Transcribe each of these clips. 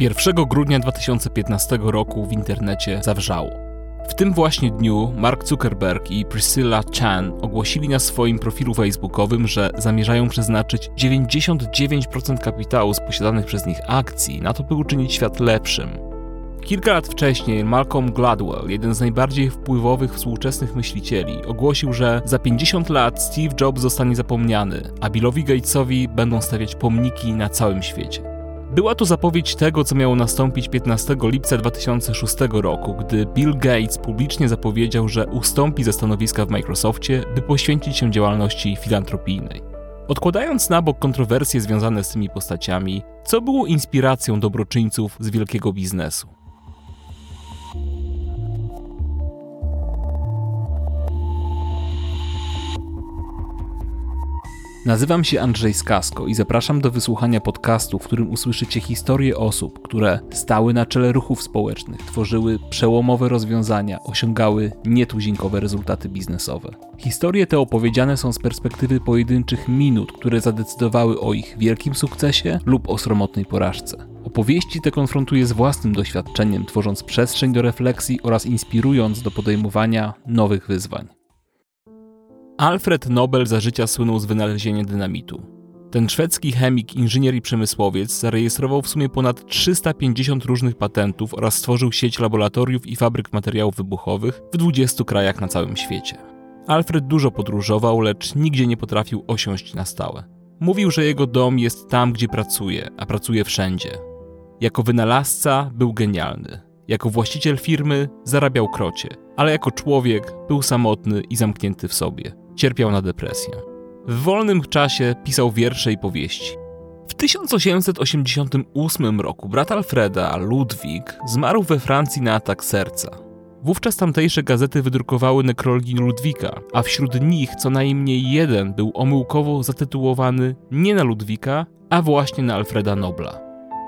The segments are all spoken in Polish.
1 grudnia 2015 roku w internecie zawrzało. W tym właśnie dniu Mark Zuckerberg i Priscilla Chan ogłosili na swoim profilu facebookowym, że zamierzają przeznaczyć 99% kapitału z posiadanych przez nich akcji na to, by uczynić świat lepszym. Kilka lat wcześniej Malcolm Gladwell, jeden z najbardziej wpływowych współczesnych myślicieli, ogłosił, że za 50 lat Steve Jobs zostanie zapomniany, a Billowi Gatesowi będą stawiać pomniki na całym świecie. Była to zapowiedź tego, co miało nastąpić 15 lipca 2006 roku, gdy Bill Gates publicznie zapowiedział, że ustąpi ze stanowiska w Microsoftie, by poświęcić się działalności filantropijnej. Odkładając na bok kontrowersje związane z tymi postaciami, co było inspiracją dobroczyńców z wielkiego biznesu? Nazywam się Andrzej Skasko i zapraszam do wysłuchania podcastu, w którym usłyszycie historie osób, które stały na czele ruchów społecznych, tworzyły przełomowe rozwiązania, osiągały nietuzinkowe rezultaty biznesowe. Historie te opowiedziane są z perspektywy pojedynczych minut, które zadecydowały o ich wielkim sukcesie lub o sromotnej porażce. Opowieści te konfrontuję z własnym doświadczeniem, tworząc przestrzeń do refleksji oraz inspirując do podejmowania nowych wyzwań. Alfred Nobel za życia słynął z wynalezienia dynamitu. Ten szwedzki chemik, inżynier i przemysłowiec zarejestrował w sumie ponad 350 różnych patentów oraz stworzył sieć laboratoriów i fabryk materiałów wybuchowych w 20 krajach na całym świecie. Alfred dużo podróżował, lecz nigdzie nie potrafił osiąść na stałe. Mówił, że jego dom jest tam, gdzie pracuje, a pracuje wszędzie. Jako wynalazca był genialny. Jako właściciel firmy zarabiał krocie, ale jako człowiek był samotny i zamknięty w sobie cierpiał na depresję. W wolnym czasie pisał wiersze i powieści. W 1888 roku brat Alfreda, Ludwik, zmarł we Francji na atak serca. Wówczas tamtejsze gazety wydrukowały nekrologi Ludwika, a wśród nich co najmniej jeden był omyłkowo zatytułowany nie na Ludwika, a właśnie na Alfreda Nobla.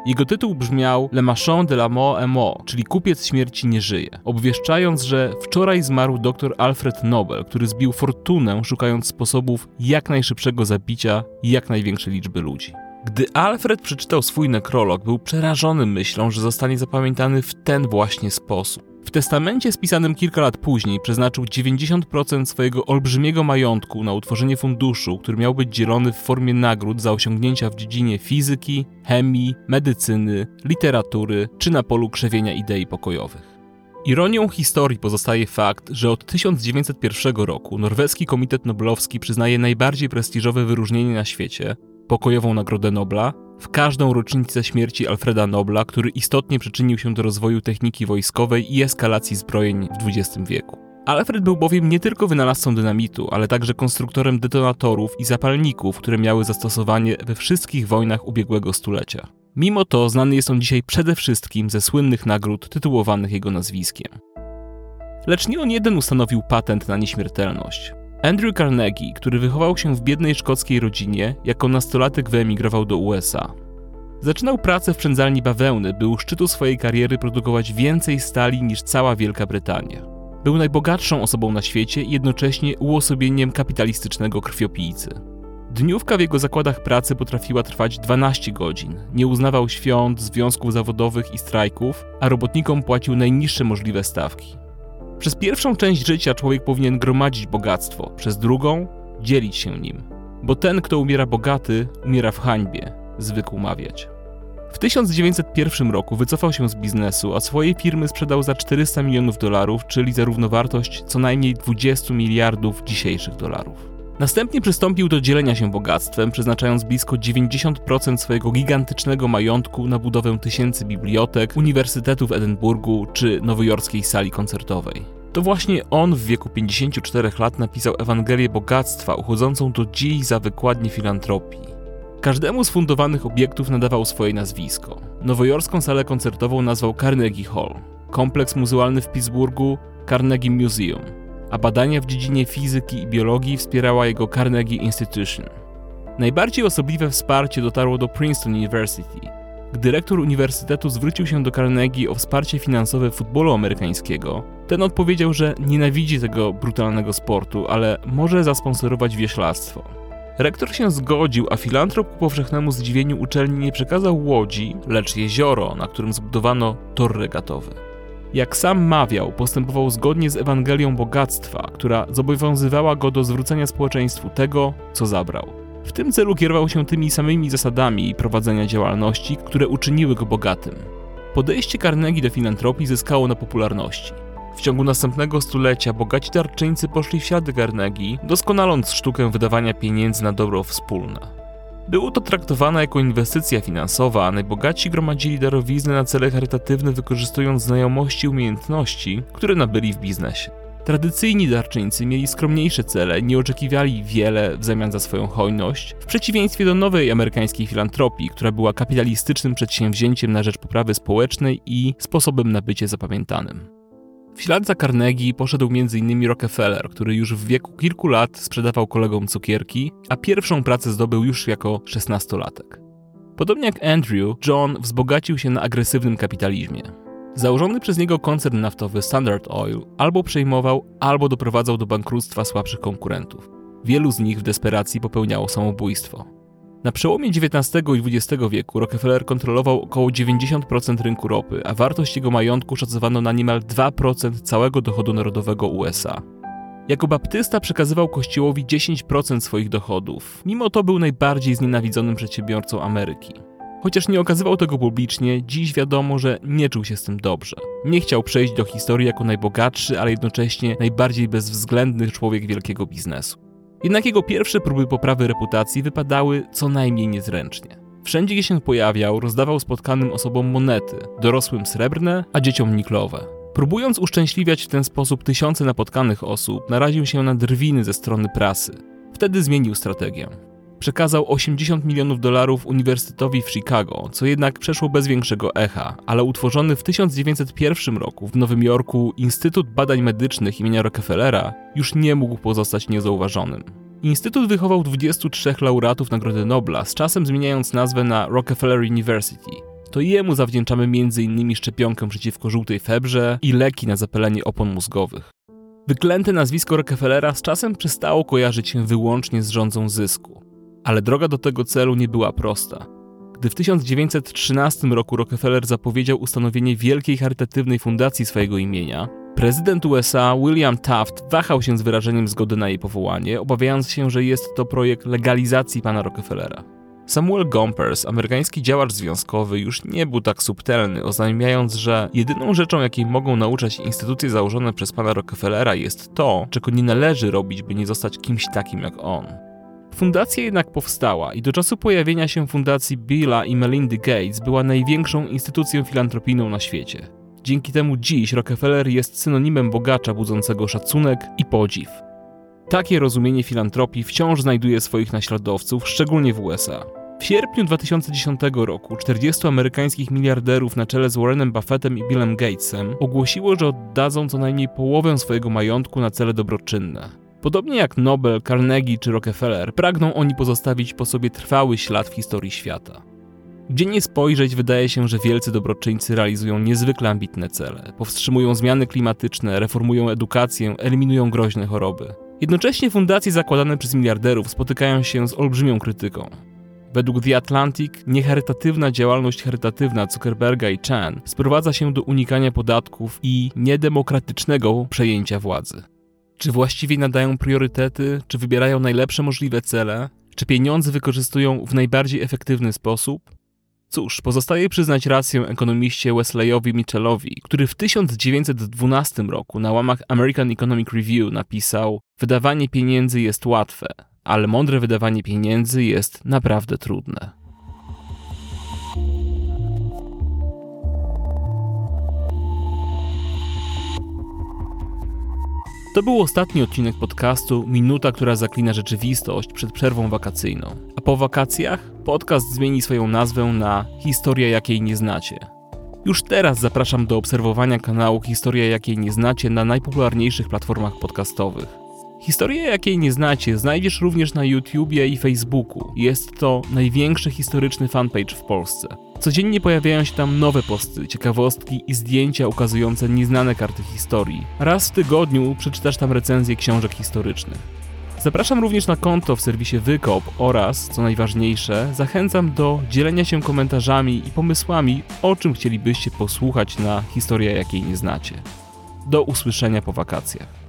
Jego tytuł brzmiał Le Marchand de la Mort est mort, czyli Kupiec śmierci nie żyje, obwieszczając, że wczoraj zmarł dr Alfred Nobel, który zbił fortunę szukając sposobów jak najszybszego zabicia jak największej liczby ludzi. Gdy Alfred przeczytał swój nekrolog, był przerażony myślą, że zostanie zapamiętany w ten właśnie sposób. W testamencie spisanym kilka lat później przeznaczył 90% swojego olbrzymiego majątku na utworzenie funduszu, który miał być dzielony w formie nagród za osiągnięcia w dziedzinie fizyki, chemii, medycyny, literatury czy na polu krzewienia idei pokojowych. Ironią historii pozostaje fakt, że od 1901 roku norweski Komitet Noblowski przyznaje najbardziej prestiżowe wyróżnienie na świecie pokojową Nagrodę Nobla w każdą rocznicę śmierci Alfreda Nobla, który istotnie przyczynił się do rozwoju techniki wojskowej i eskalacji zbrojeń w XX wieku. Alfred był bowiem nie tylko wynalazcą dynamitu, ale także konstruktorem detonatorów i zapalników, które miały zastosowanie we wszystkich wojnach ubiegłego stulecia. Mimo to znany jest on dzisiaj przede wszystkim ze słynnych nagród tytułowanych jego nazwiskiem. Lecz nie on jeden ustanowił patent na nieśmiertelność. Andrew Carnegie, który wychował się w biednej szkockiej rodzinie, jako nastolatek wyemigrował do USA. Zaczynał pracę w przędzalni bawełny, by u szczytu swojej kariery produkować więcej stali niż cała Wielka Brytania. Był najbogatszą osobą na świecie i jednocześnie uosobieniem kapitalistycznego krwiopijcy. Dniówka w jego zakładach pracy potrafiła trwać 12 godzin. Nie uznawał świąt, związków zawodowych i strajków, a robotnikom płacił najniższe możliwe stawki. Przez pierwszą część życia człowiek powinien gromadzić bogactwo, przez drugą dzielić się nim. Bo ten, kto umiera bogaty, umiera w hańbie, zwykł mawiać. W 1901 roku wycofał się z biznesu, a swojej firmy sprzedał za 400 milionów dolarów, czyli za równowartość co najmniej 20 miliardów dzisiejszych dolarów. Następnie przystąpił do dzielenia się bogactwem, przeznaczając blisko 90% swojego gigantycznego majątku na budowę tysięcy bibliotek, uniwersytetu w Edynburgu czy nowojorskiej sali koncertowej. To właśnie on w wieku 54 lat napisał Ewangelię Bogactwa, uchodzącą do dziś za wykładnię filantropii. Każdemu z fundowanych obiektów nadawał swoje nazwisko. Nowojorską salę koncertową nazwał Carnegie Hall, kompleks muzealny w Pittsburghu Carnegie Museum, a badania w dziedzinie fizyki i biologii wspierała jego Carnegie Institution. Najbardziej osobliwe wsparcie dotarło do Princeton University. Gdy dyrektor uniwersytetu zwrócił się do Carnegie o wsparcie finansowe futbolu amerykańskiego, ten odpowiedział, że nienawidzi tego brutalnego sportu, ale może zasponsorować wieślactwo. Rektor się zgodził, a filantrop ku powszechnemu zdziwieniu uczelni nie przekazał łodzi, lecz jezioro, na którym zbudowano tor regatowy. Jak sam mawiał, postępował zgodnie z Ewangelią bogactwa, która zobowiązywała go do zwrócenia społeczeństwu tego, co zabrał. W tym celu kierował się tymi samymi zasadami prowadzenia działalności, które uczyniły go bogatym. Podejście Carnegie do filantropii zyskało na popularności. W ciągu następnego stulecia bogaci darczyńcy poszli w ślady Carnegie, doskonaląc sztukę wydawania pieniędzy na dobro wspólne. Było to traktowane jako inwestycja finansowa, a najbogatsi gromadzili darowizny na cele charytatywne, wykorzystując znajomości i umiejętności, które nabyli w biznesie. Tradycyjni darczyńcy mieli skromniejsze cele, nie oczekiwali wiele w zamian za swoją hojność, w przeciwieństwie do nowej amerykańskiej filantropii, która była kapitalistycznym przedsięwzięciem na rzecz poprawy społecznej i sposobem na bycie zapamiętanym. W ślad za Carnegie poszedł m.in. Rockefeller, który już w wieku kilku lat sprzedawał kolegom cukierki, a pierwszą pracę zdobył już jako szesnastolatek. Podobnie jak Andrew, John wzbogacił się na agresywnym kapitalizmie. Założony przez niego koncern naftowy Standard Oil albo przejmował, albo doprowadzał do bankructwa słabszych konkurentów. Wielu z nich w desperacji popełniało samobójstwo. Na przełomie XIX i XX wieku Rockefeller kontrolował około 90% rynku ropy, a wartość jego majątku szacowano na niemal 2% całego dochodu narodowego USA. Jako baptysta przekazywał kościołowi 10% swoich dochodów. Mimo to był najbardziej znienawidzonym przedsiębiorcą Ameryki. Chociaż nie okazywał tego publicznie, dziś wiadomo, że nie czuł się z tym dobrze. Nie chciał przejść do historii jako najbogatszy, ale jednocześnie najbardziej bezwzględny człowiek wielkiego biznesu. Jednak jego pierwsze próby poprawy reputacji wypadały co najmniej niezręcznie. Wszędzie, gdzie się pojawiał, rozdawał spotkanym osobom monety, dorosłym srebrne, a dzieciom niklowe. Próbując uszczęśliwiać w ten sposób tysiące napotkanych osób, naraził się na drwiny ze strony prasy. Wtedy zmienił strategię przekazał 80 milionów dolarów Uniwersytetowi w Chicago, co jednak przeszło bez większego echa, ale utworzony w 1901 roku w Nowym Jorku Instytut Badań Medycznych imienia Rockefellera już nie mógł pozostać niezauważonym. Instytut wychował 23 laureatów Nagrody Nobla, z czasem zmieniając nazwę na Rockefeller University. To jemu zawdzięczamy m.in. szczepionkę przeciwko żółtej febrze i leki na zapalenie opon mózgowych. Wyklęte nazwisko Rockefellera z czasem przestało kojarzyć się wyłącznie z rządzą zysku. Ale droga do tego celu nie była prosta. Gdy w 1913 roku Rockefeller zapowiedział ustanowienie wielkiej charytatywnej fundacji swojego imienia, prezydent USA William Taft wahał się z wyrażeniem zgody na jej powołanie, obawiając się, że jest to projekt legalizacji pana Rockefellera. Samuel Gompers, amerykański działacz związkowy, już nie był tak subtelny, oznajmiając, że jedyną rzeczą, jakiej mogą nauczać instytucje założone przez pana Rockefellera jest to, czego nie należy robić, by nie zostać kimś takim jak on. Fundacja jednak powstała i do czasu pojawienia się fundacji Billa i Melindy Gates była największą instytucją filantropijną na świecie. Dzięki temu dziś Rockefeller jest synonimem bogacza budzącego szacunek i podziw. Takie rozumienie filantropii wciąż znajduje swoich naśladowców, szczególnie w USA. W sierpniu 2010 roku 40 amerykańskich miliarderów na czele z Warrenem Buffettem i Billem Gatesem ogłosiło, że oddadzą co najmniej połowę swojego majątku na cele dobroczynne. Podobnie jak Nobel, Carnegie czy Rockefeller, pragną oni pozostawić po sobie trwały ślad w historii świata. Gdzie nie spojrzeć, wydaje się, że wielcy dobroczyńcy realizują niezwykle ambitne cele. Powstrzymują zmiany klimatyczne, reformują edukację, eliminują groźne choroby. Jednocześnie fundacje zakładane przez miliarderów spotykają się z olbrzymią krytyką. Według The Atlantic niecharytatywna działalność charytatywna Zuckerberga i Chan sprowadza się do unikania podatków i niedemokratycznego przejęcia władzy. Czy właściwie nadają priorytety, czy wybierają najlepsze możliwe cele, czy pieniądze wykorzystują w najbardziej efektywny sposób? Cóż, pozostaje przyznać rację ekonomiście Wesleyowi Mitchellowi, który w 1912 roku na łamach American Economic Review napisał: Wydawanie pieniędzy jest łatwe, ale mądre wydawanie pieniędzy jest naprawdę trudne. To był ostatni odcinek podcastu Minuta, która zaklina rzeczywistość przed przerwą wakacyjną. A po wakacjach podcast zmieni swoją nazwę na Historia jakiej nie znacie. Już teraz zapraszam do obserwowania kanału Historia jakiej nie znacie na najpopularniejszych platformach podcastowych. Historię, jakiej nie znacie, znajdziesz również na YouTubie i Facebooku. Jest to największy historyczny fanpage w Polsce. Codziennie pojawiają się tam nowe posty, ciekawostki i zdjęcia ukazujące nieznane karty historii. Raz w tygodniu przeczytasz tam recenzje książek historycznych. Zapraszam również na konto w serwisie Wykop oraz, co najważniejsze, zachęcam do dzielenia się komentarzami i pomysłami, o czym chcielibyście posłuchać na historię, jakiej nie znacie. Do usłyszenia po wakacjach.